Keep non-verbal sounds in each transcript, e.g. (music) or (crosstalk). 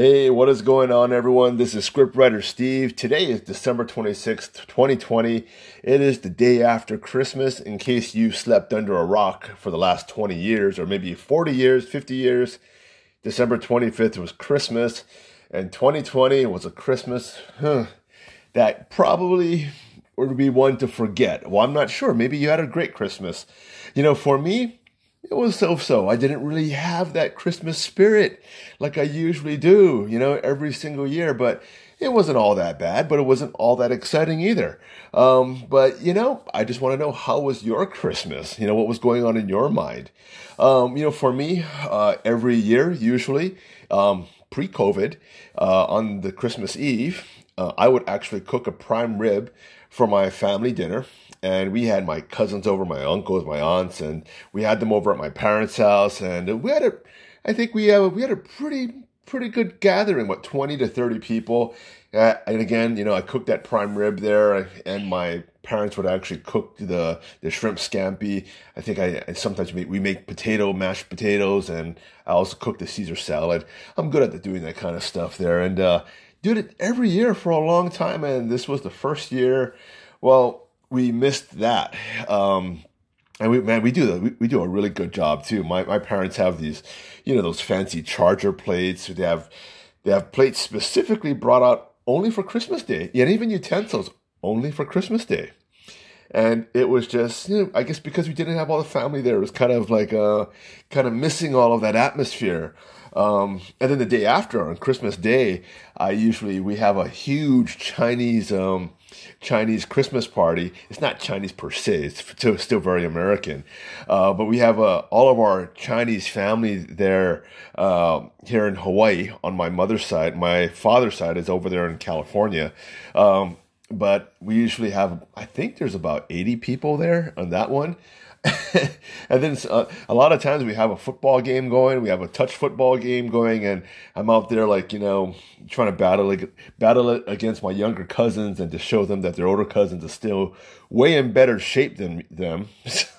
Hey, what is going on, everyone? This is scriptwriter Steve. Today is December 26th, 2020. It is the day after Christmas. In case you slept under a rock for the last 20 years, or maybe 40 years, 50 years, December 25th was Christmas, and 2020 was a Christmas huh, that probably would be one to forget. Well, I'm not sure. Maybe you had a great Christmas. You know, for me, it was so so. I didn't really have that Christmas spirit like I usually do, you know, every single year. But it wasn't all that bad, but it wasn't all that exciting either. Um, but you know, I just want to know how was your Christmas? You know, what was going on in your mind? Um, you know, for me, uh, every year, usually, um, pre-COVID, uh, on the Christmas Eve, uh, I would actually cook a prime rib for my family dinner and we had my cousins over, my uncles, my aunts, and we had them over at my parents' house, and we had a, I think we have we had a pretty pretty good gathering, what twenty to thirty people, uh, and again, you know, I cooked that prime rib there, and my parents would actually cook the the shrimp scampi. I think I, I sometimes make, we make potato mashed potatoes, and I also cook the Caesar salad. I'm good at doing that kind of stuff there, and uh, did it every year for a long time, and this was the first year. Well, we missed that. Um, and we man, we do the, we, we do a really good job too. My my parents have these, you know, those fancy charger plates. They have they have plates specifically brought out only for Christmas Day, and even utensils only for Christmas Day. And it was just, you know, I guess because we didn't have all the family there, it was kind of like uh, kind of missing all of that atmosphere. Um, and then the day after, on Christmas Day, I usually we have a huge Chinese um, Chinese Christmas party. It's not Chinese per se; it's still, still very American. Uh, but we have uh, all of our Chinese family there uh, here in Hawaii on my mother's side. My father's side is over there in California. Um, but we usually have, I think there's about 80 people there on that one. (laughs) and then uh, a lot of times we have a football game going, we have a touch football game going, and I'm out there like you know trying to battle battle it against my younger cousins and to show them that their older cousins are still way in better shape than them.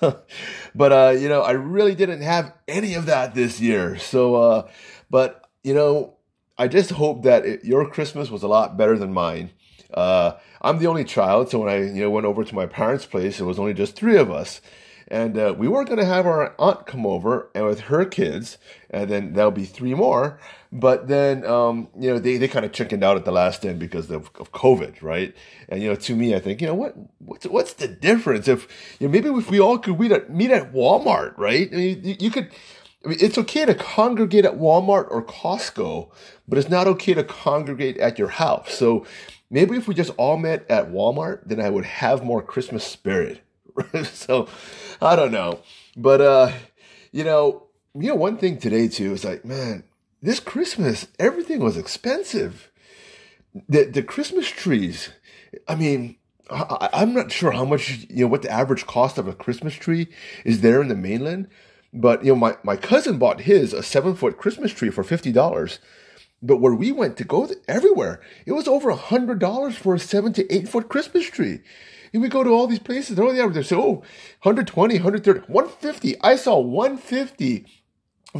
(laughs) but uh, you know, I really didn't have any of that this year. So, uh, but you know, I just hope that it, your Christmas was a lot better than mine. Uh, I'm the only child, so when I you know went over to my parents' place, it was only just three of us and uh, we were going to have our aunt come over and with her kids, and then there'll be three more. But then, um, you know, they, they kind of chickened out at the last end because of, of COVID, right? And you know, to me, I think, you know, what what's what's the difference if you know, maybe if we all could meet at meet at Walmart, right? I mean, you, you could. I mean, it's okay to congregate at Walmart or Costco, but it's not okay to congregate at your house. So maybe if we just all met at Walmart, then I would have more Christmas spirit. (laughs) so I don't know. But uh, you know, you know, one thing today too is like, man, this Christmas, everything was expensive. The the Christmas trees, I mean, I, I'm not sure how much you know what the average cost of a Christmas tree is there in the mainland, but you know, my, my cousin bought his a seven foot Christmas tree for fifty dollars. But where we went to go everywhere, it was over a hundred dollars for a seven to eight foot Christmas tree. We go to all these places. They're only they say, oh, 120, 130, 150. I saw 150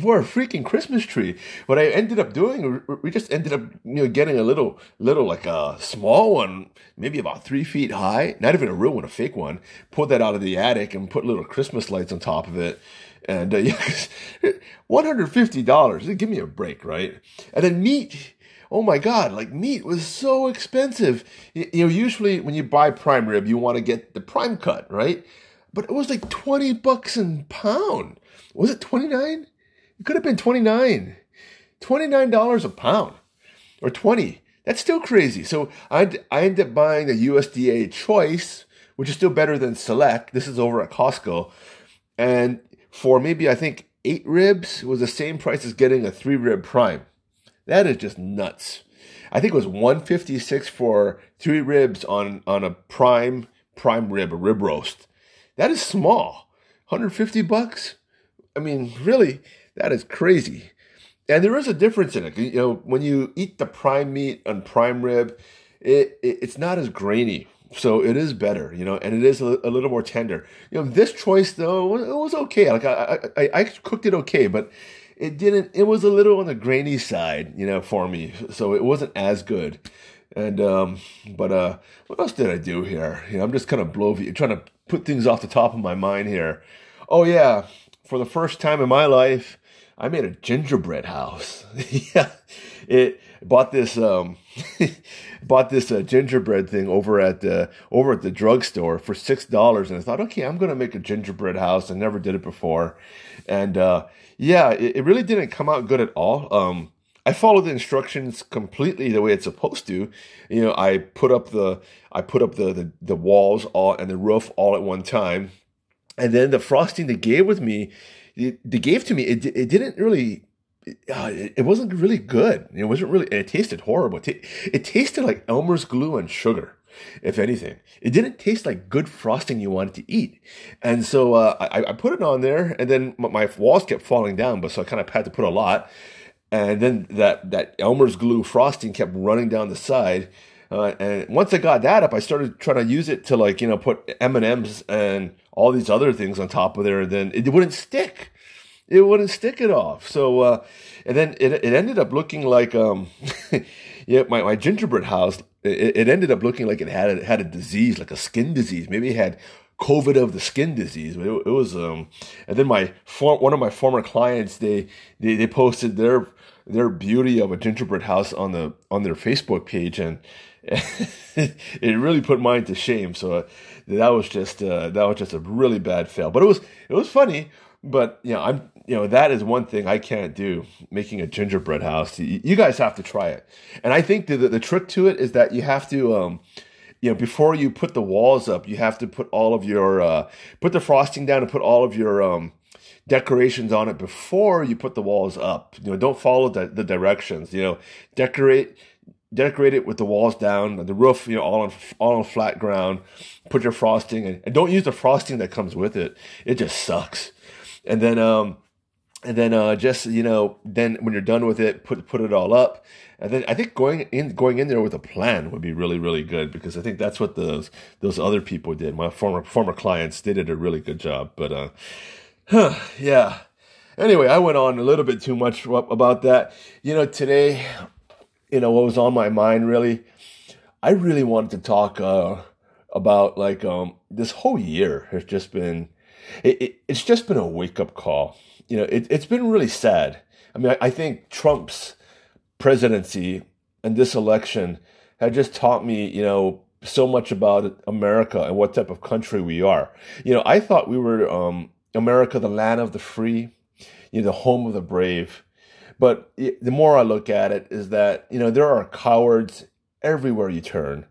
for a freaking Christmas tree. What I ended up doing, we just ended up, you know, getting a little, little like a small one, maybe about three feet high, not even a real one, a fake one. Pulled that out of the attic and put little Christmas lights on top of it. And uh, (laughs) yeah, $150. Give me a break, right? And then meat oh my god, like meat was so expensive. You, know, usually when you buy prime rib, you want to get the prime cut, right? But it was like 20 bucks a pound. Was it 29? It could have been 29. $29 a pound or 20. That's still crazy. So I, I ended up buying the USDA choice, which is still better than select. This is over at Costco. And for maybe, I think, eight ribs, was the same price as getting a three rib prime. That is just nuts. I think it was 156 for three ribs on, on a prime, prime rib, a rib roast. That is small. 150 bucks? I mean, really, that is crazy. And there is a difference in it. You know, when you eat the prime meat on prime rib, it, it it's not as grainy. So it is better, you know, and it is a, a, little more tender. You know, this choice though, it was okay. Like I, I, I cooked it okay, but it didn't. It was a little on the grainy side, you know, for me. So it wasn't as good. And um, but uh, what else did I do here? You know, I'm just kind of blowy, trying to put things off the top of my mind here. Oh yeah, for the first time in my life, I made a gingerbread house. (laughs) yeah, it bought this um, (laughs) bought this uh, gingerbread thing over at the over at the drugstore for six dollars, and I thought, okay, I'm gonna make a gingerbread house. I never did it before, and uh, yeah, it, it, really didn't come out good at all. Um, I followed the instructions completely the way it's supposed to. You know, I put up the I put up the the, the walls all and the roof all at one time, and then the frosting they gave with me, they gave to me. It it didn't really. Uh, it, it wasn't really good. It wasn't really. It tasted horrible. It tasted like Elmer's glue and sugar if anything. It didn't taste like good frosting you wanted to eat. And so uh, I, I, put it on there, and then my walls kept falling down, but so I kind of had to put a lot and then that that Elmer's glue frosting kept running down the side. Uh, and once I got that up, I started trying to use it to like you know put M and M's and all these other things on top of there, and then it wouldn't stick. It wouldn't stick it off. So uh, and then it it ended up looking like um (laughs) yeah my, my gingerbread house. It, it ended up looking like it had it had a disease like a skin disease. Maybe it had COVID of the skin disease. It, it was um, and then my one of my former clients they, they they posted their their beauty of a gingerbread house on the on their Facebook page, and (laughs) it really put mine to shame. So uh, that was just uh, that was just a really bad fail. But it was it was funny. But you know, I'm you know that is one thing I can't do making a gingerbread house. You, you guys have to try it, and I think the, the, the trick to it is that you have to. Um, you know, before you put the walls up, you have to put all of your uh, put the frosting down and put all of your um, decorations on it before you put the walls up. You know, don't follow the, the directions. You know, decorate decorate it with the walls down, the roof, you know, all on all on flat ground. Put your frosting and, and don't use the frosting that comes with it. It just sucks. And then um and then uh just you know then when you're done with it, put put it all up. And then I think going in going in there with a plan would be really really good because I think that's what those those other people did. My former former clients they did a really good job, but uh yeah. Anyway, I went on a little bit too much about that. You know, today, you know, what was on my mind really, I really wanted to talk uh, about like um, this whole year has just been, it, it, it's just been a wake up call. You know, it, it's been really sad. I mean, I, I think Trump's presidency and this election had just taught me, you know, so much about America and what type of country we are. You know, I thought we were um, America, the land of the free, you know, the home of the brave. But the more I look at it, is that you know there are cowards everywhere you turn,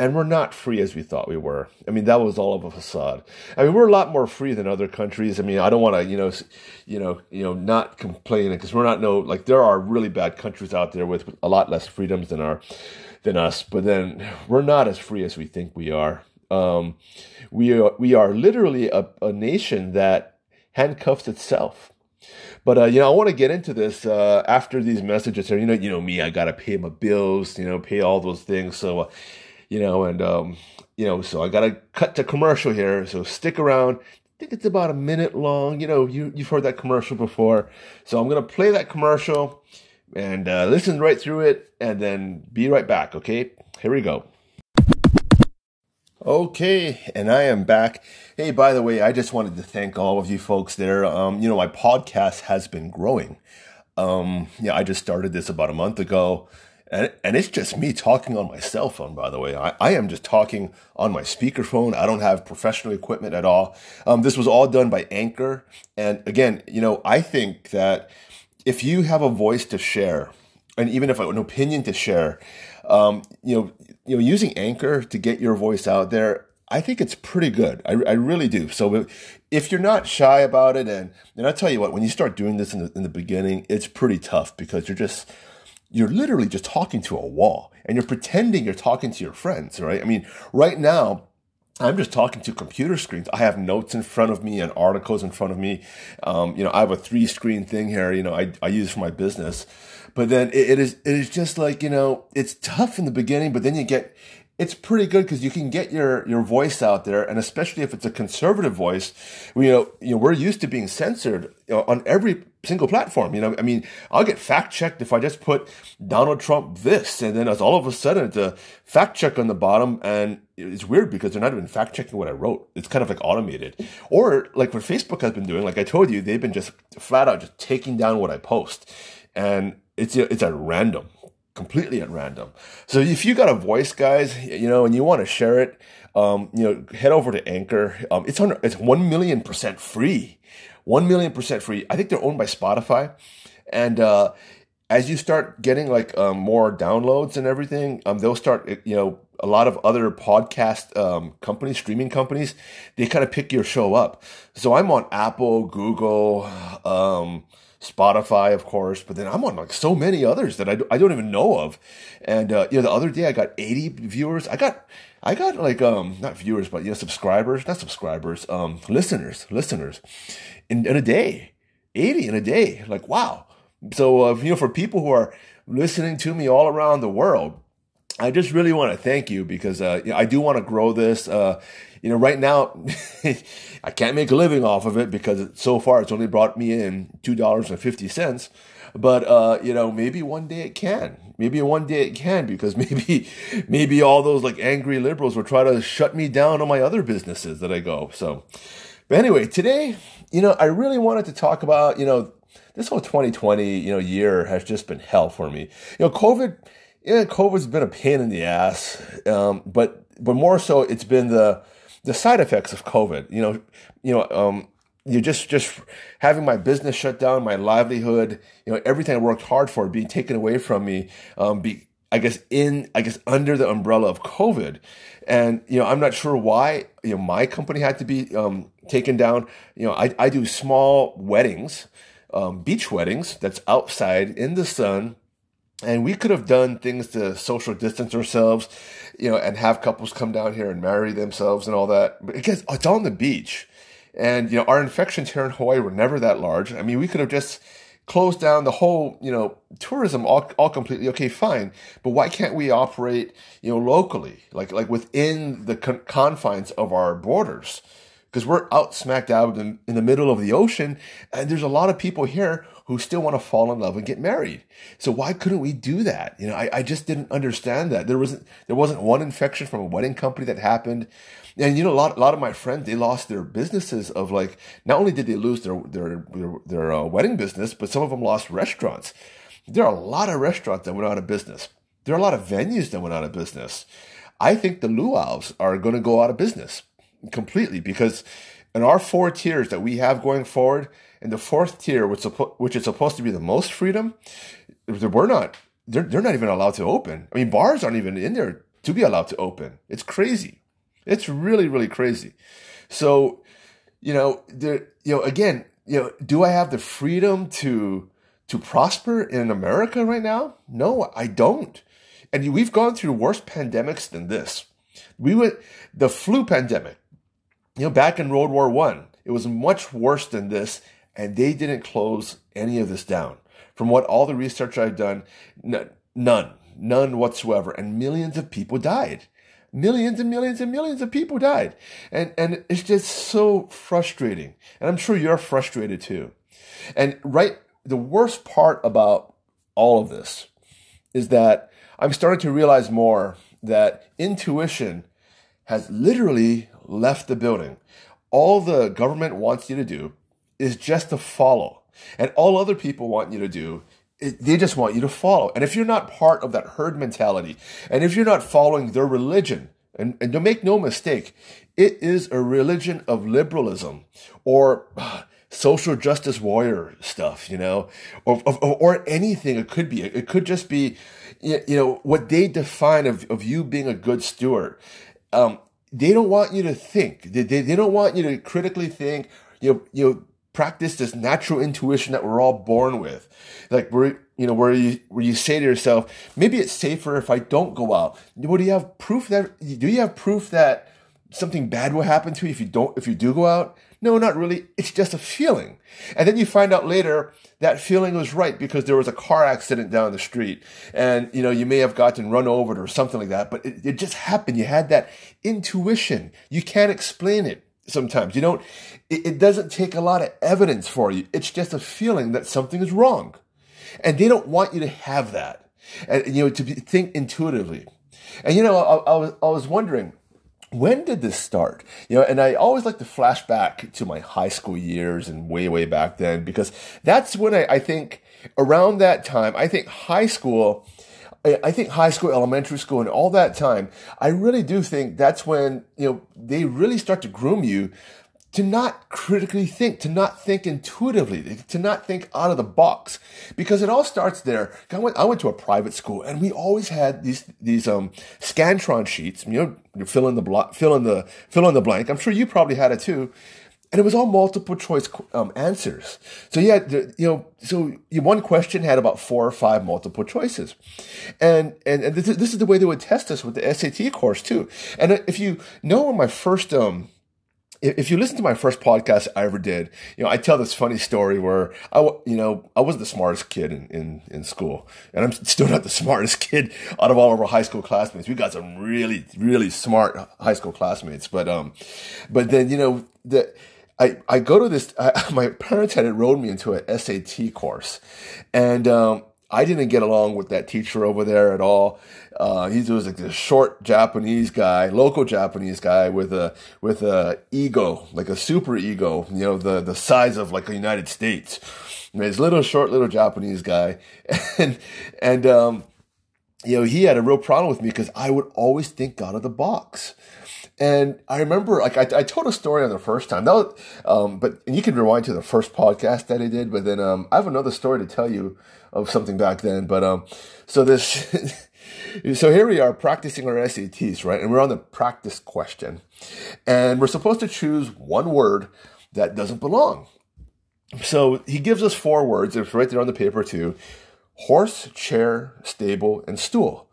and we're not free as we thought we were. I mean, that was all of a facade. I mean, we're a lot more free than other countries. I mean, I don't want to, you know, you know, you know, not complain because we're not no like there are really bad countries out there with a lot less freedoms than our than us. But then we're not as free as we think we are. Um, we are we are literally a, a nation that handcuffs itself. But uh, you know, I want to get into this uh, after these messages. Here, you know, you know me, I gotta pay my bills, you know, pay all those things. So, uh, you know, and um, you know, so I gotta cut to commercial here. So stick around. I think it's about a minute long. You know, you you've heard that commercial before. So I'm gonna play that commercial and uh, listen right through it, and then be right back. Okay, here we go. Okay, and I am back. Hey, by the way, I just wanted to thank all of you folks there. Um, you know, my podcast has been growing. Um, yeah, I just started this about a month ago, and and it's just me talking on my cell phone. By the way, I, I am just talking on my speakerphone. I don't have professional equipment at all. Um, this was all done by Anchor, and again, you know, I think that if you have a voice to share, and even if an opinion to share, um, you know, you know, using Anchor to get your voice out there, I think it's pretty good. I, I really do. So if you're not shy about it, and and I tell you what, when you start doing this in the, in the beginning, it's pretty tough because you're just you're literally just talking to a wall and you're pretending you're talking to your friends, right? I mean, right now, I'm just talking to computer screens. I have notes in front of me and articles in front of me. Um, you know, I have a three screen thing here, you know, I, I use for my business. But then it, it is it is just like you know it's tough in the beginning, but then you get it's pretty good because you can get your your voice out there, and especially if it's a conservative voice, you know, you know we're used to being censored on every single platform. You know, I mean, I'll get fact checked if I just put Donald Trump this, and then it's all of a sudden it's a fact check on the bottom, and it's weird because they're not even fact checking what I wrote. It's kind of like automated, or like what Facebook has been doing. Like I told you, they've been just flat out just taking down what I post, and it's it's at random, completely at random. So if you got a voice, guys, you know, and you want to share it. Um, you know, head over to Anchor. Um, it's on, it's one million percent free 1 million percent free. I think they're owned by Spotify. And uh, as you start getting like um, more downloads and everything, um, they'll start, you know, a lot of other podcast um, companies, streaming companies, they kind of pick your show up. So I'm on Apple, Google, um, Spotify, of course, but then I'm on like so many others that I, I don't even know of. And, uh, you know, the other day I got 80 viewers. I got, I got like, um, not viewers, but, you know, subscribers, not subscribers, um, listeners, listeners in, in a day, 80 in a day. Like, wow. So, uh, you know, for people who are listening to me all around the world, I just really want to thank you because uh, I do want to grow this. Uh, you know, right now (laughs) I can't make a living off of it because so far it's only brought me in two dollars and fifty cents. But uh, you know, maybe one day it can. Maybe one day it can because (laughs) maybe maybe all those like angry liberals will try to shut me down on my other businesses that I go. So, but anyway, today, you know, I really wanted to talk about you know this whole 2020 you know year has just been hell for me. You know, COVID yeah, COVID's been a pain in the ass, um, but but more so, it's been the the side effects of COVID. You know, you know, um, you just just having my business shut down, my livelihood, you know, everything I worked hard for being taken away from me. Um, be I guess in I guess under the umbrella of COVID, and you know, I'm not sure why you know my company had to be um, taken down. You know, I I do small weddings, um, beach weddings that's outside in the sun and we could have done things to social distance ourselves, you know, and have couples come down here and marry themselves and all that. But again, it's on the beach. And, you know, our infections here in Hawaii were never that large. I mean, we could have just closed down the whole, you know, tourism all, all completely. Okay, fine. But why can't we operate, you know, locally, like, like within the con- confines of our borders? Because we're out smack dab in, in the middle of the ocean. And there's a lot of people here who still want to fall in love and get married. So why couldn't we do that? You know, I, I just didn't understand that. There wasn't there wasn't one infection from a wedding company that happened. And you know, a lot a lot of my friends they lost their businesses of like not only did they lose their their their, their uh, wedding business, but some of them lost restaurants. There are a lot of restaurants that went out of business. There are a lot of venues that went out of business. I think the luau's are going to go out of business completely because in our four tiers that we have going forward, in the fourth tier, which, which is supposed to be the most freedom, we're not. They're, they're not even allowed to open. I mean, bars aren't even in there to be allowed to open. It's crazy. It's really, really crazy. So, you know, there, you know, again, you know, do I have the freedom to to prosper in America right now? No, I don't. And we've gone through worse pandemics than this. We went the flu pandemic. You know, back in World War One, it was much worse than this, and they didn't close any of this down. From what all the research I've done, n- none, none whatsoever. And millions of people died. Millions and millions and millions of people died. And, and it's just so frustrating. And I'm sure you're frustrated too. And right, the worst part about all of this is that I'm starting to realize more that intuition has literally left the building. All the government wants you to do is just to follow. And all other people want you to do they just want you to follow. And if you're not part of that herd mentality, and if you're not following their religion, and, and don't make no mistake, it is a religion of liberalism or (sighs) social justice warrior stuff, you know, or, or, or anything. It could be. It could just be, you know, what they define of, of you being a good steward. Um, they don't want you to think. They, they, they don't want you to critically think. You know, you know, practice this natural intuition that we're all born with. Like where you know where you where you say to yourself, maybe it's safer if I don't go out. Do you have proof that do you have proof that something bad will happen to you if you don't if you do go out? No, not really. It's just a feeling. And then you find out later that feeling was right because there was a car accident down the street and you know you may have gotten run over or something like that, but it, it just happened. You had that intuition. You can't explain it. sometimes. You don't, it, it doesn't take a lot of evidence for you. It's just a feeling that something is wrong. And they don't want you to have that. And, you know, to be, think intuitively. And, you know, I, I was, I was wondering, when did this start? You know, and I always like to flash back to my high school years and way, way back then, because that's when I, I think around that time, I think high school, I think high school, elementary school, and all that time, I really do think that's when, you know, they really start to groom you to not critically think, to not think intuitively, to not think out of the box, because it all starts there. I went, I went to a private school, and we always had these these um scantron sheets. You know, fill in the block, fill in the fill in the blank. I'm sure you probably had it too. And it was all multiple choice um, answers. So yeah, you know, so one question had about four or five multiple choices, and and, and this, is, this is the way they would test us with the SAT course too. And if you know, my first um if you listen to my first podcast I ever did, you know, I tell this funny story where I, you know, I wasn't the smartest kid in, in, in school and I'm still not the (laughs) smartest kid out of all of our high school classmates. We got some really, really smart high school classmates, but, um, but then, you know, the, I, I go to this, I, (laughs) my parents had enrolled me into an SAT course and, um, I didn't get along with that teacher over there at all. Uh, he was like this short Japanese guy, local Japanese guy with a with a ego, like a super ego, you know, the the size of like the United States. And this little short little Japanese guy, (laughs) and and um, you know, he had a real problem with me because I would always think out of the box. And I remember, like, I, I told a story on the first time. That was, um, but you can rewind to the first podcast that I did. But then um, I have another story to tell you of something back then. But um, so this, (laughs) so here we are practicing our SATs, right? And we're on the practice question, and we're supposed to choose one word that doesn't belong. So he gives us four words. It's right there on the paper too: horse, chair, stable, and stool.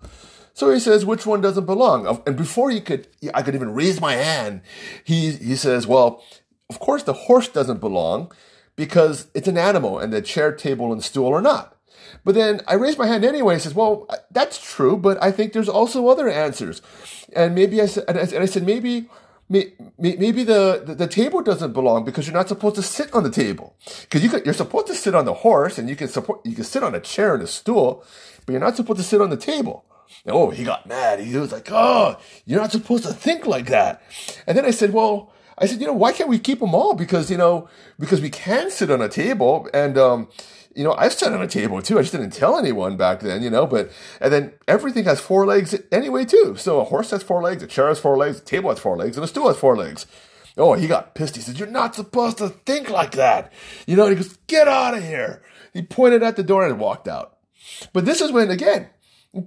So he says, which one doesn't belong? And before he could, I could even raise my hand, he, he says, well, of course the horse doesn't belong because it's an animal and the chair, table, and stool are not. But then I raised my hand anyway and says, well, that's true, but I think there's also other answers. And maybe I said, and I said, maybe, maybe the, the, the, table doesn't belong because you're not supposed to sit on the table. Because you you're supposed to sit on the horse and you can support, you can sit on a chair and a stool, but you're not supposed to sit on the table. Oh, he got mad. He was like, oh, you're not supposed to think like that. And then I said, well, I said, you know, why can't we keep them all? Because, you know, because we can sit on a table and, um, you know, I've sat on a table too. I just didn't tell anyone back then, you know, but, and then everything has four legs anyway too. So a horse has four legs, a chair has four legs, a table has four legs, and a stool has four legs. Oh, he got pissed. He said, you're not supposed to think like that. You know, he goes, get out of here. He pointed at the door and walked out. But this is when, again,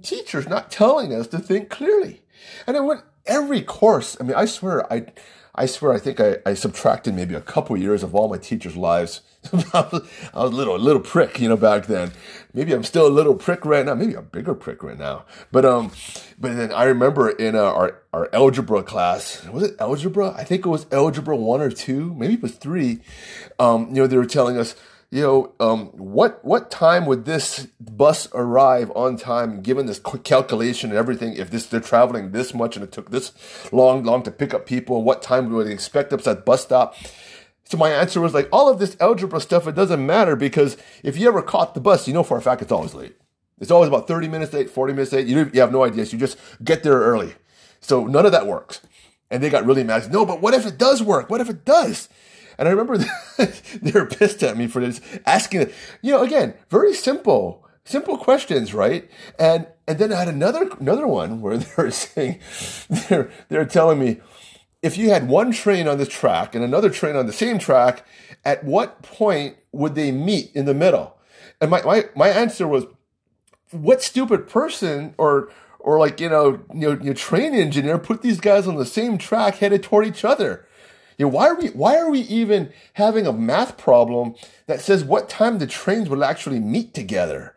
teachers not telling us to think clearly. And it went every course. I mean, I swear, I, I swear, I think I, I subtracted maybe a couple years of all my teachers' lives. (laughs) I was a little, a little prick, you know, back then. Maybe I'm still a little prick right now. Maybe a bigger prick right now. But um, but then I remember in uh, our our algebra class, was it algebra? I think it was algebra one or two, maybe it was three. Um, you know, they were telling us you know, um, what what time would this bus arrive on time, given this calculation and everything? If this they're traveling this much and it took this long long to pick up people, what time would they expect us at bus stop? So my answer was like, all of this algebra stuff, it doesn't matter because if you ever caught the bus, you know for a fact it's always late. It's always about 30 minutes late, 40 minutes late. You, you have no idea. So you just get there early. So none of that works. And they got really mad. No, but what if it does work? What if it does? And I remember (laughs) they were pissed at me for this, asking, you know, again, very simple, simple questions, right? And and then I had another another one where (laughs) they were saying, they're they're telling me, if you had one train on this track and another train on the same track, at what point would they meet in the middle? And my my, my answer was, what stupid person or or like you know you know your train engineer put these guys on the same track headed toward each other you know, why are we why are we even having a math problem that says what time the trains will actually meet together?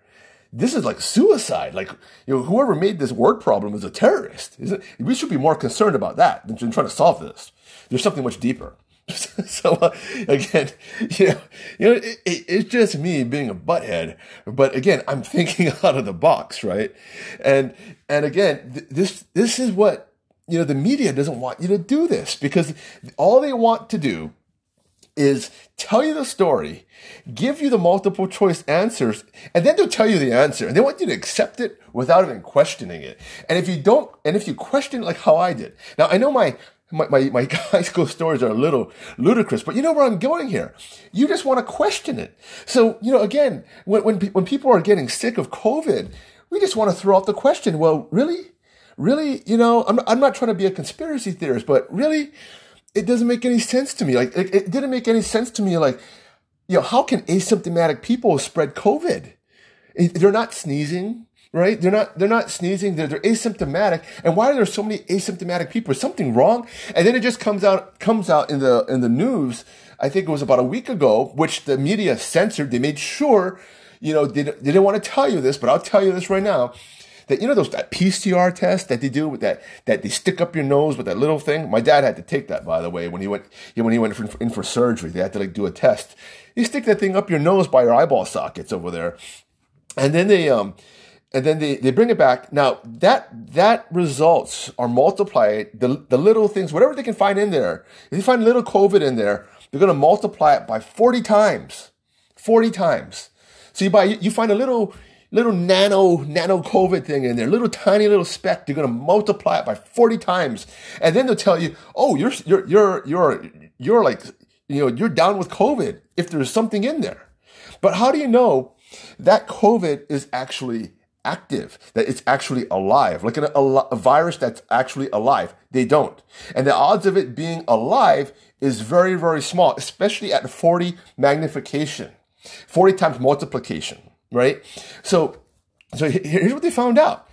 This is like suicide. Like, you know, whoever made this word problem is a terrorist. Is it? We should be more concerned about that than trying to solve this. There's something much deeper. (laughs) so uh, again, (laughs) you know, you know, it, it, it's just me being a butthead. But again, I'm thinking (laughs) out of the box, right? And and again, th- this this is what you know, the media doesn't want you to do this because all they want to do is tell you the story, give you the multiple choice answers, and then they'll tell you the answer. And they want you to accept it without even questioning it. And if you don't, and if you question it like how I did. Now, I know my, my, my, my (laughs) high school stories are a little ludicrous, but you know where I'm going here. You just want to question it. So, you know, again, when, when, when people are getting sick of COVID, we just want to throw out the question, well, really? Really? You know, I'm, I'm not trying to be a conspiracy theorist, but really? it doesn't make any sense to me. Like, it, it, didn't make any sense to me. Like, you know, how can asymptomatic people spread COVID? They're not sneezing, right? They're not, they're not sneezing. They're, they're asymptomatic. And why are there so many asymptomatic people? Is something wrong? And then it just comes out, comes out in the, in the news. I think it was about a week ago, which the media censored. They made sure, you know, they, they didn't want to tell you this, but I'll tell you this right now that you know those that PCR test that they do with that that they stick up your nose with that little thing. My dad had to take that by the way when he went when he went in for surgery. They had to like do a test. You stick that thing up your nose by your eyeball sockets over there, and then they um and then they, they bring it back. Now that that results are multiplied the the little things whatever they can find in there. If they find little COVID in there, they're going to multiply it by forty times, forty times. So you buy you find a little little nano, nano COVID thing in there, little tiny little speck. They're to multiply it by 40 times. And then they'll tell you, oh, you're, you're, you're, you're, you're like, you know, you're down with COVID if there's something in there. But how do you know that COVID is actually active, that it's actually alive, like a, a, virus that's actually alive. They don't. And the odds of it being alive is very, very small, especially at 40 magnification, 40 times multiplication right? So, so here's what they found out.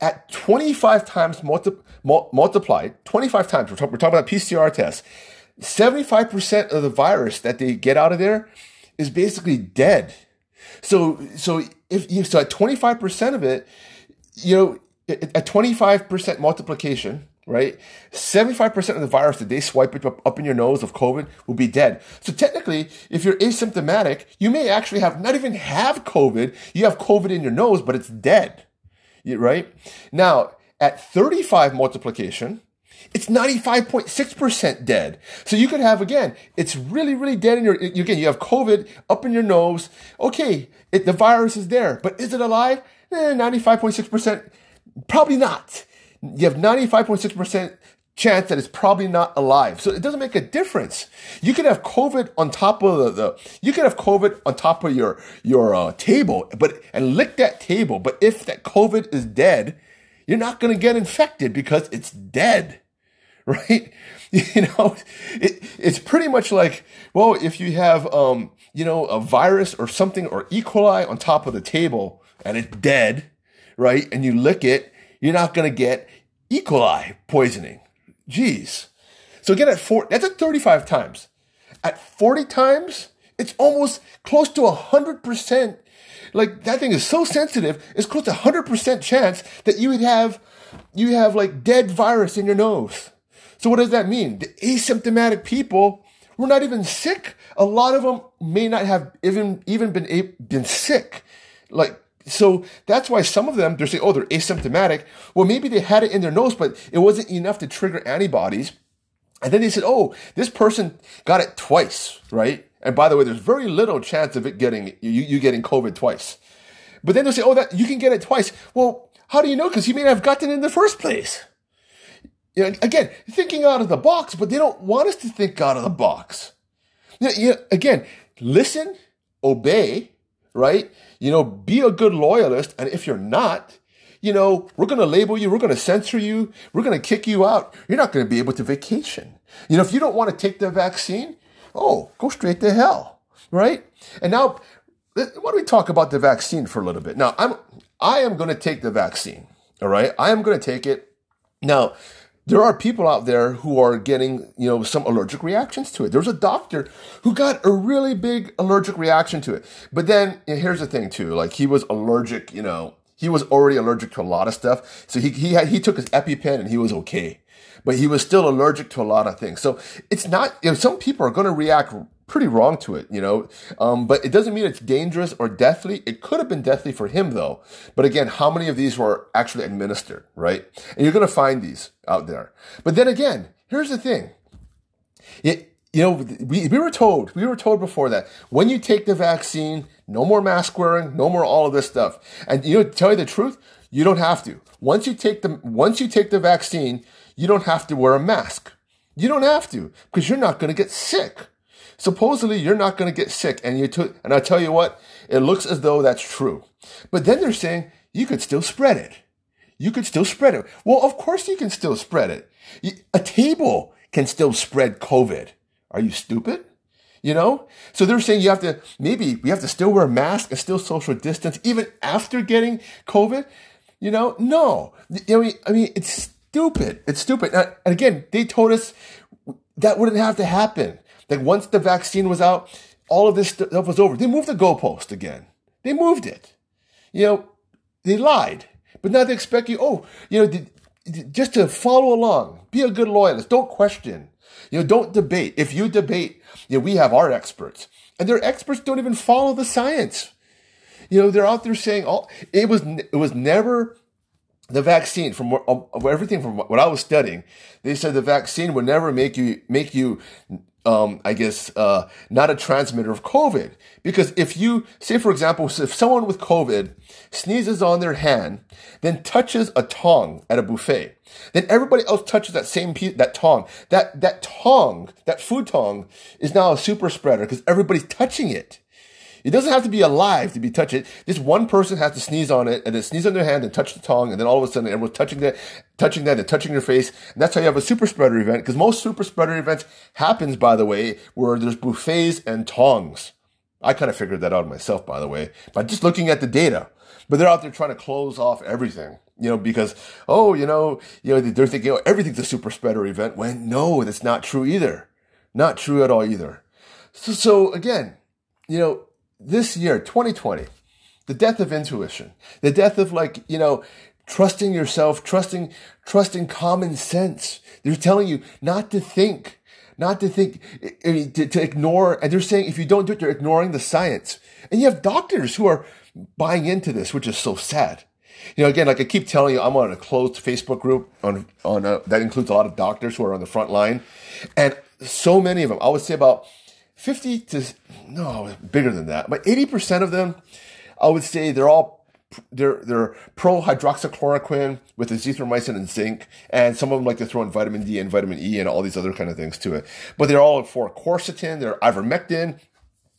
At 25 times multi, multiplied, 25 times, we're, we're talking about PCR tests, 75% of the virus that they get out of there is basically dead. So, so if you, so at 25% of it, you know, at 25% multiplication, right? 75% of the virus that they swipe it up, in your nose of COVID will be dead. So technically, if you're asymptomatic, you may actually have not even have COVID. You have COVID in your nose, but it's dead, right? Now, at 35 multiplication, it's 95.6% dead. So you could have, again, it's really, really dead in your, again, you have COVID up in your nose. Okay, it, the virus is there, but is it alive? Eh, 95.6%, probably not you have 95.6% chance that it's probably not alive. So it doesn't make a difference. You could have COVID on top of the, the you could have COVID on top of your your uh, table, but and lick that table. But if that COVID is dead, you're not going to get infected because it's dead, (laughs) right? (laughs) You know, it, it's pretty much like well, if you have um, you know a virus or something or E. coli on top of the table and it's dead, right? And you lick it you're not going to get E. coli poisoning. Jeez. So again, at four, that's at 35 times. At 40 times, it's almost close to 100%. Like that thing is so sensitive, it's close to 100% chance that you would have, you have like dead virus in your nose. So what does that mean? The asymptomatic people were not even sick. A lot of them may not have even, even been, been sick. Like so that's why some of them, they're saying, oh, they're asymptomatic. Well, maybe they had it in their nose, but it wasn't enough to trigger antibodies. And then they said, oh, this person got it twice, right? And by the way, there's very little chance of it getting, you, you getting COVID twice. But then they'll say, oh, that you can get it twice. Well, how do you know? Because you may have gotten it in the first place. You know, again, thinking out of the box, but they don't want us to think out of the box. You know, you know, again, listen, obey, right? You know, be a good loyalist. And if you're not, you know, we're going to label you. We're going to censor you. We're going to kick you out. You're not going to be able to vacation. You know, if you don't want to take the vaccine, oh, go straight to hell, right? And now, why don't we talk about the vaccine for a little bit? Now, I'm, I am going to take the vaccine. All right. I am going to take it. Now, there are people out there who are getting, you know, some allergic reactions to it. There's a doctor who got a really big allergic reaction to it. But then here's the thing too, like he was allergic, you know, he was already allergic to a lot of stuff. So he, he had, he took his EpiPen and he was okay. But he was still allergic to a lot of things. So it's not, you know, some people are going to react pretty wrong to it, you know. Um, but it doesn't mean it's dangerous or deathly. It could have been deathly for him though. But again, how many of these were actually administered, right? And you're going to find these out there. But then again, here's the thing. It, you know, we, we were told, we were told before that when you take the vaccine, no more mask wearing, no more all of this stuff. And you know, tell you the truth, you don't have to. Once you take the, once you take the vaccine, you don't have to wear a mask. You don't have to because you're not going to get sick. Supposedly you're not going to get sick. And you took, and I tell you what, it looks as though that's true. But then they're saying you could still spread it. You could still spread it. Well, of course you can still spread it. A table can still spread COVID. Are you stupid? You know? So they're saying you have to, maybe we have to still wear a mask and still social distance even after getting COVID. You know? No. I mean, I mean, it's stupid. It's stupid. And again, they told us that wouldn't have to happen. Like once the vaccine was out, all of this stuff was over. They moved the goalpost again. They moved it. You know, they lied. But now they expect you, oh, you know, just to follow along, be a good loyalist, don't question. You know, don't debate. If you debate, you know, we have our experts, and their experts don't even follow the science. You know, they're out there saying all it was it was never the vaccine from um, everything from what I was studying. They said the vaccine would never make you make you um, I guess, uh, not a transmitter of COVID. Because if you, say for example, if someone with COVID sneezes on their hand, then touches a tong at a buffet, then everybody else touches that same piece, that tong. That, that tong, that food tong is now a super spreader because everybody's touching it. It doesn't have to be alive to be touched. It. Just one person has to sneeze on it and then sneeze on their hand and touch the tongue. And then all of a sudden everyone's touching that, touching that and touching your face. And that's how you have a super spreader event. Because most super spreader events happens, by the way, where there's buffets and tongs. I kind of figured that out myself, by the way, by just looking at the data. But they're out there trying to close off everything, you know, because, oh, you know, you know, they're thinking, oh, everything's a super spreader event when no, that's not true either. Not true at all either. So, so again, you know, this year, 2020, the death of intuition, the death of like, you know, trusting yourself, trusting, trusting common sense. They're telling you not to think, not to think, eh, eh, to, to ignore. And they're saying if you don't do it, you're ignoring the science. And you have doctors who are buying into this, which is so sad. You know, again, like I keep telling you, I'm on a closed Facebook group on on a, that includes a lot of doctors who are on the front line, and so many of them. I would say about 50 to, no, bigger than that, but 80% of them, I would say they're all, they're, they're pro hydroxychloroquine with azithromycin and zinc. And some of them like to throw in vitamin D and vitamin E and all these other kind of things to it. But they're all for quercetin, they're ivermectin,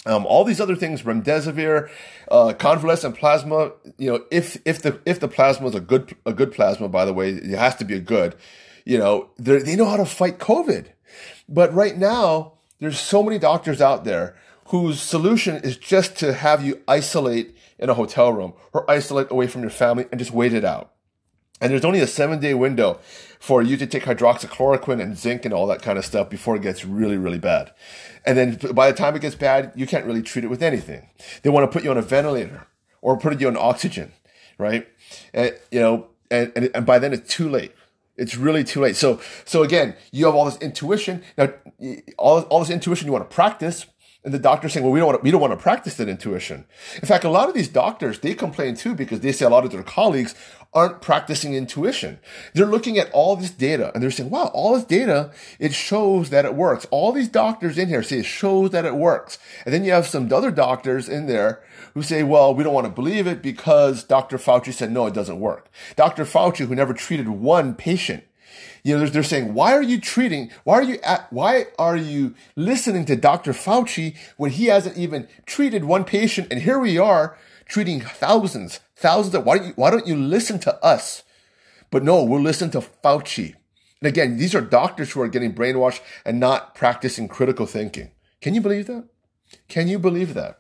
um, all these other things, remdesivir, uh, convalescent plasma. You know, if if the if the plasma is a good a good plasma, by the way, it has to be a good. You know, they they know how to fight COVID, but right now there's so many doctors out there whose solution is just to have you isolate in a hotel room or isolate away from your family and just wait it out. And there's only a seven day window for you to take hydroxychloroquine and zinc and all that kind of stuff before it gets really, really bad. And then by the time it gets bad, you can't really treat it with anything. They want to put you on a ventilator or put you on oxygen, right? And, you know, and, and, and by then it's too late. It's really too late. So, so again, you have all this intuition. Now, all, all this intuition you want to practice. And the doctor's saying, well, we don't want to, we don't want to practice that intuition. In fact, a lot of these doctors, they complain too because they say a lot of their colleagues aren't practicing intuition. They're looking at all this data and they're saying, wow, all this data, it shows that it works. All these doctors in here say it shows that it works. And then you have some other doctors in there who say, well, we don't want to believe it because Dr. Fauci said, no, it doesn't work. Dr. Fauci, who never treated one patient, you know, they're, they're saying, why are you treating, why are you, at, why are you listening to Dr. Fauci when he hasn't even treated one patient? And here we are treating thousands, thousands of, why don't you, why don't you listen to us? But no, we'll listen to Fauci. And again, these are doctors who are getting brainwashed and not practicing critical thinking. Can you believe that? Can you believe that?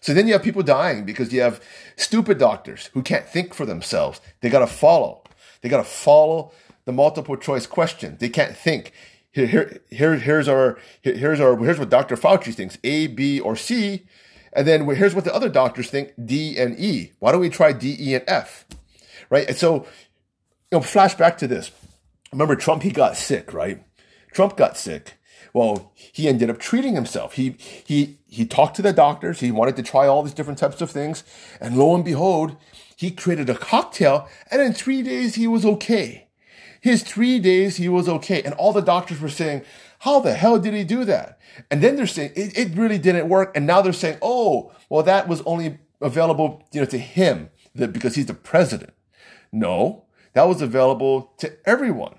So then you have people dying because you have stupid doctors who can't think for themselves. They got to follow. They got to follow the multiple choice question. They can't think. Here, here, here, here's our, here, here's our, here's what Dr. Fauci thinks, A, B, or C. And then here's what the other doctors think, D and E. Why don't we try D, E, and F? Right? And so, you know, flashback to this. Remember Trump, he got sick, right? Trump got sick. well, he ended up treating himself. He he he talked to the doctors. He wanted to try all these different types of things, and lo and behold, he created a cocktail, and in three days he was okay. His three days he was okay, and all the doctors were saying, "How the hell did he do that?" And then they're saying it, it really didn't work, and now they're saying, "Oh, well, that was only available, you know, to him because he's the president." No, that was available to everyone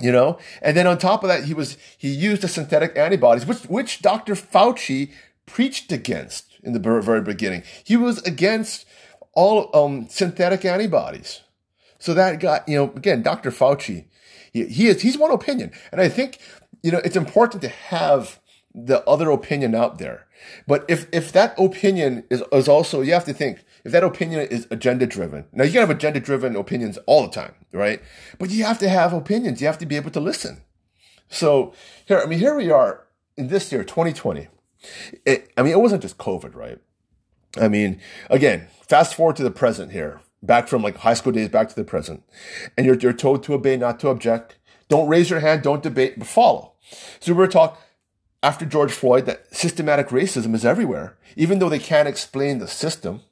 you know? And then on top of that he was he used the synthetic antibodies which which dr fauci preached against in the very beginning. He was against all um, synthetic antibodies. So that got you know again dr fauci he, he is he's one opinion. And i think you know it's important to have the other opinion out there but if if that opinion is, is also you have to think if that opinion is agenda driven. Now you can have agenda driven opinions all the time, right? But you have to have opinions. You have to be able to listen. So here, I mean, here we are in this year, 2020. It, I mean, it wasn't just COVID, right? I mean, again, fast forward to the present here, back from like high school days back to the present, and you're, you're told to obey, not to object. Don't raise your hand, don't debate, but follow. Were talking after George Floyd that systematic racism is everywhere, even though they can't explain the system.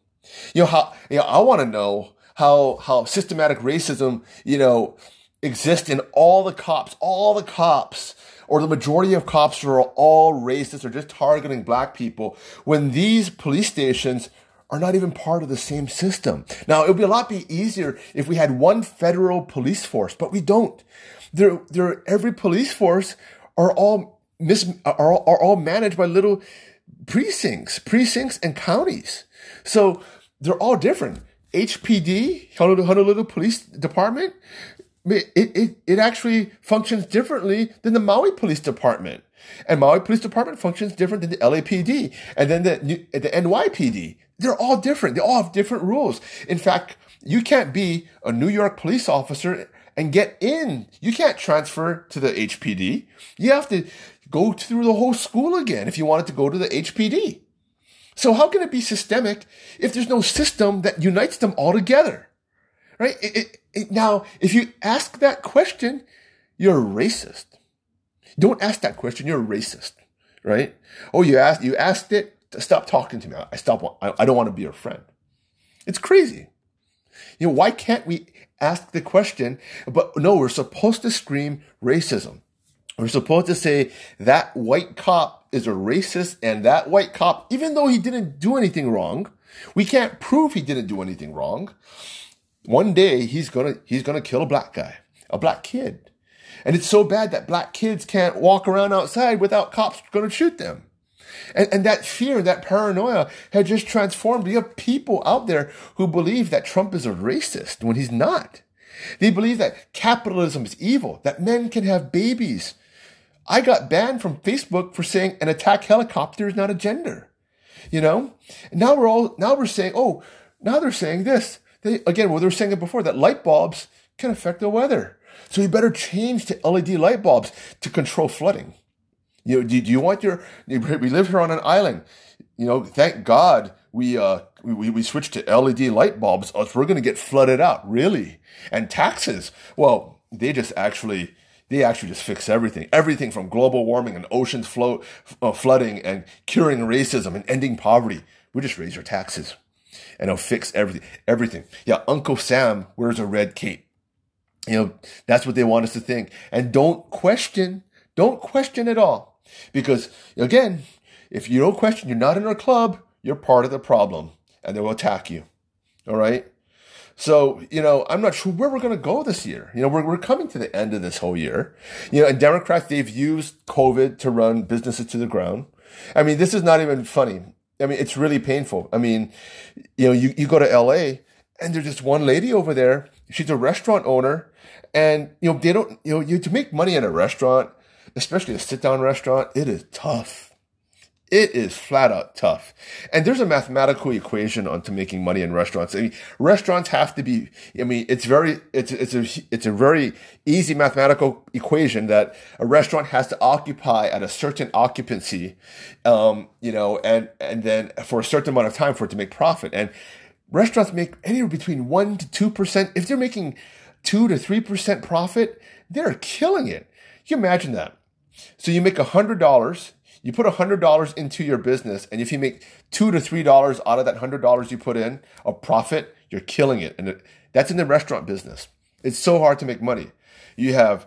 You know how you know I want to know how how systematic racism you know exists in all the cops, all the cops or the majority of cops are all racist or just targeting black people when these police stations are not even part of the same system. Now, it would be a lot be easier if we had one federal police force, but we don't. There, there, every police force are all mis, are, are all managed by little precincts, precincts and counties. So they're all different. HPD, Honolulu Police Department, it, it, it actually functions differently than the Maui Police Department. And Maui Police Department functions different than the LAPD and then the, the NYPD. They're all different. They all have different rules. In fact, you can't be a New York police officer and get in. You can't transfer to the HPD. You have to go through the whole school again if you wanted to go to the HPD. So how can it be systemic if there's no system that unites them all together? Right? It, it, it, now, if you ask that question, you're racist. Don't ask that question. You're racist, right? Oh, you asked, you asked it. Stop talking to me. I stop. I, I don't want to be your friend. It's crazy. You know, why can't we ask the question? But no, we're supposed to scream racism. We're supposed to say that white cop is a racist and that white cop, even though he didn't do anything wrong, we can't prove he didn't do anything wrong. One day he's gonna, he's gonna kill a black guy, a black kid. And it's so bad that black kids can't walk around outside without cops gonna shoot them. And, and that fear, that paranoia had just transformed. You have people out there who believe that Trump is a racist when he's not. They believe that capitalism is evil, that men can have babies I got banned from Facebook for saying an attack helicopter is not a gender. You know? And now we're all, now we're saying, oh, now they're saying this. They, again, well, they were saying it before that light bulbs can affect the weather. So you better change to LED light bulbs to control flooding. You know, do, do you want your, we live here on an island. You know, thank God we, uh, we, we switched to LED light bulbs, else we're going to get flooded out. Really? And taxes. Well, they just actually, they actually just fix everything. Everything from global warming and oceans flow, uh, flooding and curing racism and ending poverty. We just raise your taxes and it'll fix everything. Everything. Yeah, Uncle Sam wears a red cape. You know, that's what they want us to think. And don't question, don't question at all. Because again, if you don't question, you're not in our club, you're part of the problem and they will attack you. All right. So, you know, I'm not sure where we're going to go this year. You know, we're, we're coming to the end of this whole year. You know, and Democrats, they've used COVID to run businesses to the ground. I mean, this is not even funny. I mean, it's really painful. I mean, you know, you, you go to LA and there's just one lady over there. She's a restaurant owner and, you know, they don't, you know, you, to make money in a restaurant, especially a sit down restaurant, it is tough. It is flat out tough. And there's a mathematical equation onto making money in restaurants. I mean, restaurants have to be, I mean, it's very, it's, it's a, it's a very easy mathematical equation that a restaurant has to occupy at a certain occupancy, um, you know, and, and then for a certain amount of time for it to make profit. And restaurants make anywhere between one to 2%. If they're making two to 3% profit, they're killing it. You imagine that? So you make $100, you put $100 into your business, and if you make 2 to $3 out of that $100 you put in a profit, you're killing it. And that's in the restaurant business. It's so hard to make money. You have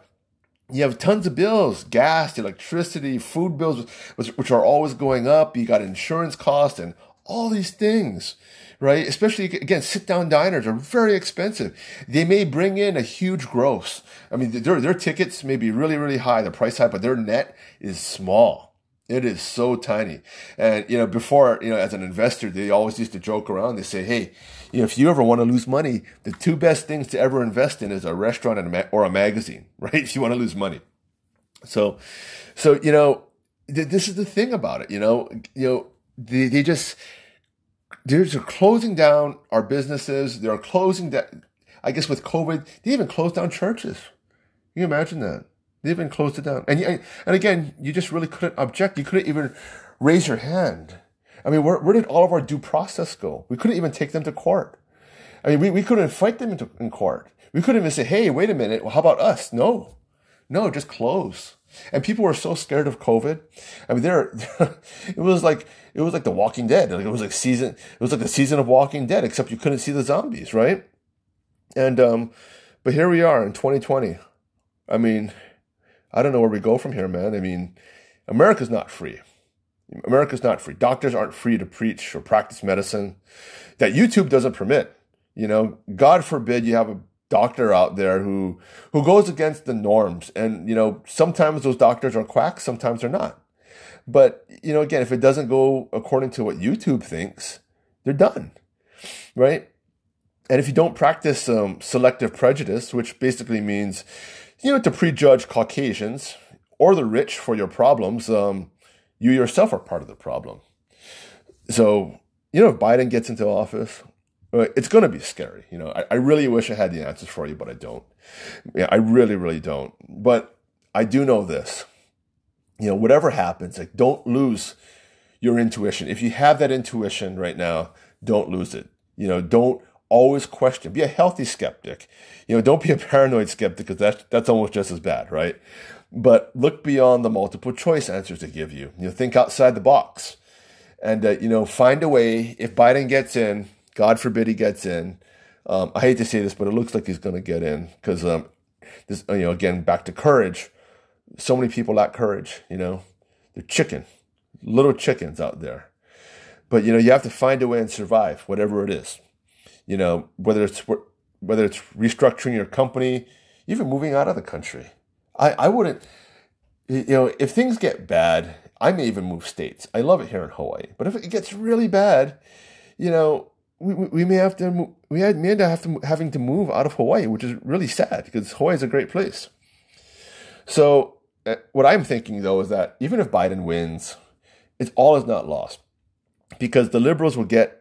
you have tons of bills, gas, electricity, food bills, which are always going up. You got insurance costs and all these things, right? Especially again, sit down diners are very expensive. They may bring in a huge gross. I mean, their, their tickets may be really, really high, the price high, but their net is small. It is so tiny. And, you know, before, you know, as an investor, they always used to joke around. They say, hey, you know, if you ever want to lose money, the two best things to ever invest in is a restaurant and or a magazine, (laughs) right? If you want to lose money. So, so, you know, th- this is the thing about it, you know, you know, they, they just, they're closing down our businesses. They're closing down, I guess with COVID, they even closed down churches. Can you imagine that? They even closed it down. And, and again, you just really couldn't object. You couldn't even raise your hand. I mean, where, where did all of our due process go? We couldn't even take them to court. I mean, we, we couldn't fight them into, in court. We couldn't even say, hey, wait a minute. Well, how about us? No, no, just close. And people were so scared of COVID. I mean, there, (laughs) it was like, it was like The Walking Dead. Like it was like season, it was like the season of Walking Dead, except you couldn't see the zombies, right? And, um, but here we are in 2020. I mean, I don't know where we go from here, man. I mean, America's not free. America's not free. Doctors aren't free to preach or practice medicine that YouTube doesn't permit. You know, God forbid you have a doctor out there who who goes against the norms. And you know sometimes those doctors are quacks sometimes they're not. But you know again if it doesn't go according to what youtube thinks they're done right? And if you don't practice um, selective prejudice which basically means you know, to prejudge Caucasians or the rich for your problems, um, you yourself are part of the problem. So, you know, if Biden gets into office, it's going to be scary. You know, I, I really wish I had the answers for you, but I don't. Yeah, I really, really don't. But I do know this. You know, whatever happens, like don't lose your intuition. If you have that intuition right now, don't lose it. You know, don't always question. Be a healthy skeptic. You know, don't be a (laughs) paranoid skeptic because that's that's almost just as bad, right? But look beyond the multiple choice answers they give you. You know, think outside the box, and uh, you know, find a way. If Biden gets in, God forbid he gets in. Um, I hate to say this, but it looks like he's going to get in because um, this, you know, again, back to courage. So many people lack courage. You know, they're chicken, little chickens out there. But you know, you have to find a way and survive, whatever it is you know, whether it's whether it's restructuring your company, even moving out of the country. I, I wouldn't, you know, if things get bad, I may even move states. I love it here in Hawaii, but if it gets really bad, you know, we, we may have to move, we had, may end up have to, having to move out of Hawaii, which is really sad because Hawaii is a great place. So uh, what I'm thinking though is that even if Biden wins, it's all is not lost because the liberals will get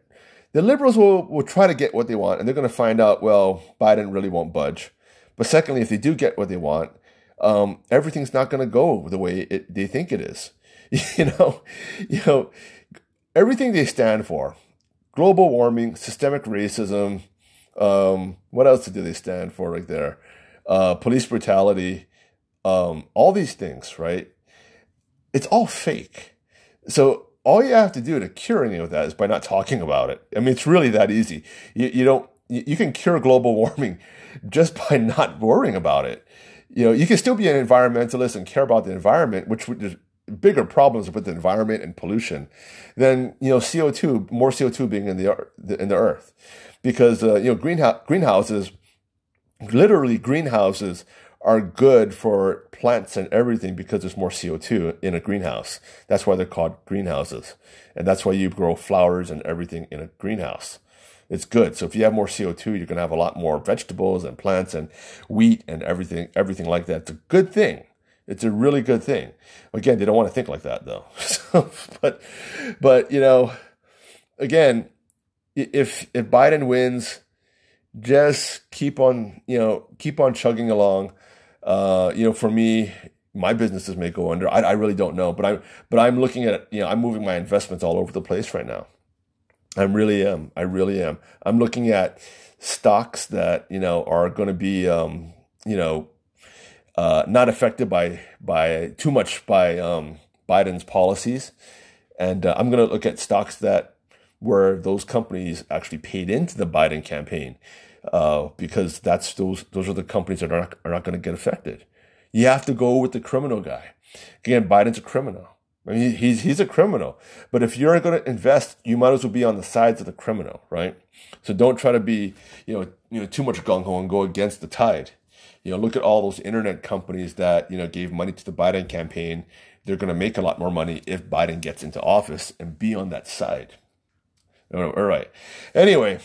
the liberals will, will try to get what they want, and they're going to find out, well, Biden really won't budge. But secondly, if they do get what they want, um, everything's not going to go the way it, they think it is. (laughs) You know, you know, everything they stand for, global warming, systemic racism, um, what else do they stand for right there? Uh, police brutality, um, all these things, right? It's all fake. So all you have to do to cure any of that is by not talking about it. I mean, it's really that easy. You, you don't, you, you can cure global (laughs) warming just by not worrying about it. You know, you can still be an environmentalist and care about the environment, which bigger problems with the environment and pollution than you know CO2, more CO2 being in the in the earth, because uh, you know greenhouse greenhouses, literally greenhouses are good for plants and everything because there's more CO2 in a greenhouse. That's why they're called greenhouses. And that's why you grow flowers and everything in a greenhouse. It's good. So if you have more CO2, you're to have a lot more vegetables and plants and wheat and everything, everything like that. It's a good thing. It's a really good thing. Again, they don't want to think like that though. (laughs) But, but, you know, again, if, if Biden wins, just keep on, you know, keep on chugging along uh, you know, for me, my businesses may go under. I, I really don't know, but I'm but I'm looking at you know I'm moving my investments all over the place right now. I really am. I really am. I'm looking at stocks that you know are going to be um, you know uh, not affected by by too much by um, Biden's policies, and uh, I'm going to look at stocks that where those companies actually paid into the Biden campaign, uh, because that's those those are the companies that are not, are not going to get affected. You have to go with the criminal guy. Again, Biden's a criminal. I mean, he's he's a criminal. But if you're going to invest, you might as well be on the sides of the criminal, right? So don't try to be, you know, you know, too much gung ho and go against the tide. You know, look at all those internet companies that you know gave money to the Biden campaign. They're going to make a lot more money if Biden gets into office and be on that side. All right. Anyway,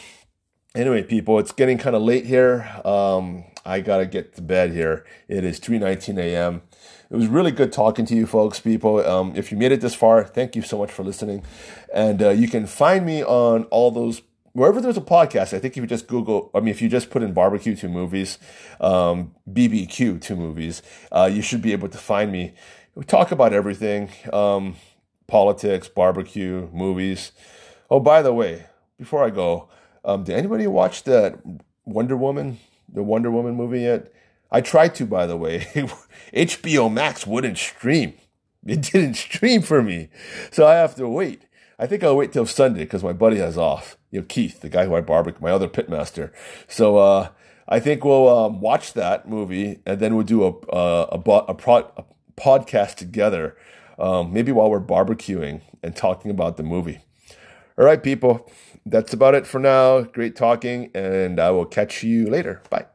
anyway, people, it's getting kind of late here. Um, I gotta get to bed here. It is 3:19 a.m. It was really good talking to you, folks, people. Um, if you made it this far, thank you so much for listening. And uh, you can find me on all those wherever there's a podcast. I think if you just Google, I mean, if you just put in barbecue two movies, um, BBQ two movies, uh, you should be able to find me. We talk about everything: um, politics, barbecue, movies. Oh, by the way, before I go, um, did anybody watch that Wonder Woman? the Wonder Woman movie yet? I tried to, by the way. (laughs) HBO Max wouldn't stream. It didn't stream for me. So I have to wait. I think I'll wait till Sunday because my buddy has off. You know, Keith, the guy who I barbecue, my other pitmaster. So uh, I think we'll um, watch that movie and then we'll do a a, a, a, pro, a podcast together, um, maybe while we're barbecuing and talking about the movie. All right, people that's about it for now. Great talking, and I will catch you later. Bye.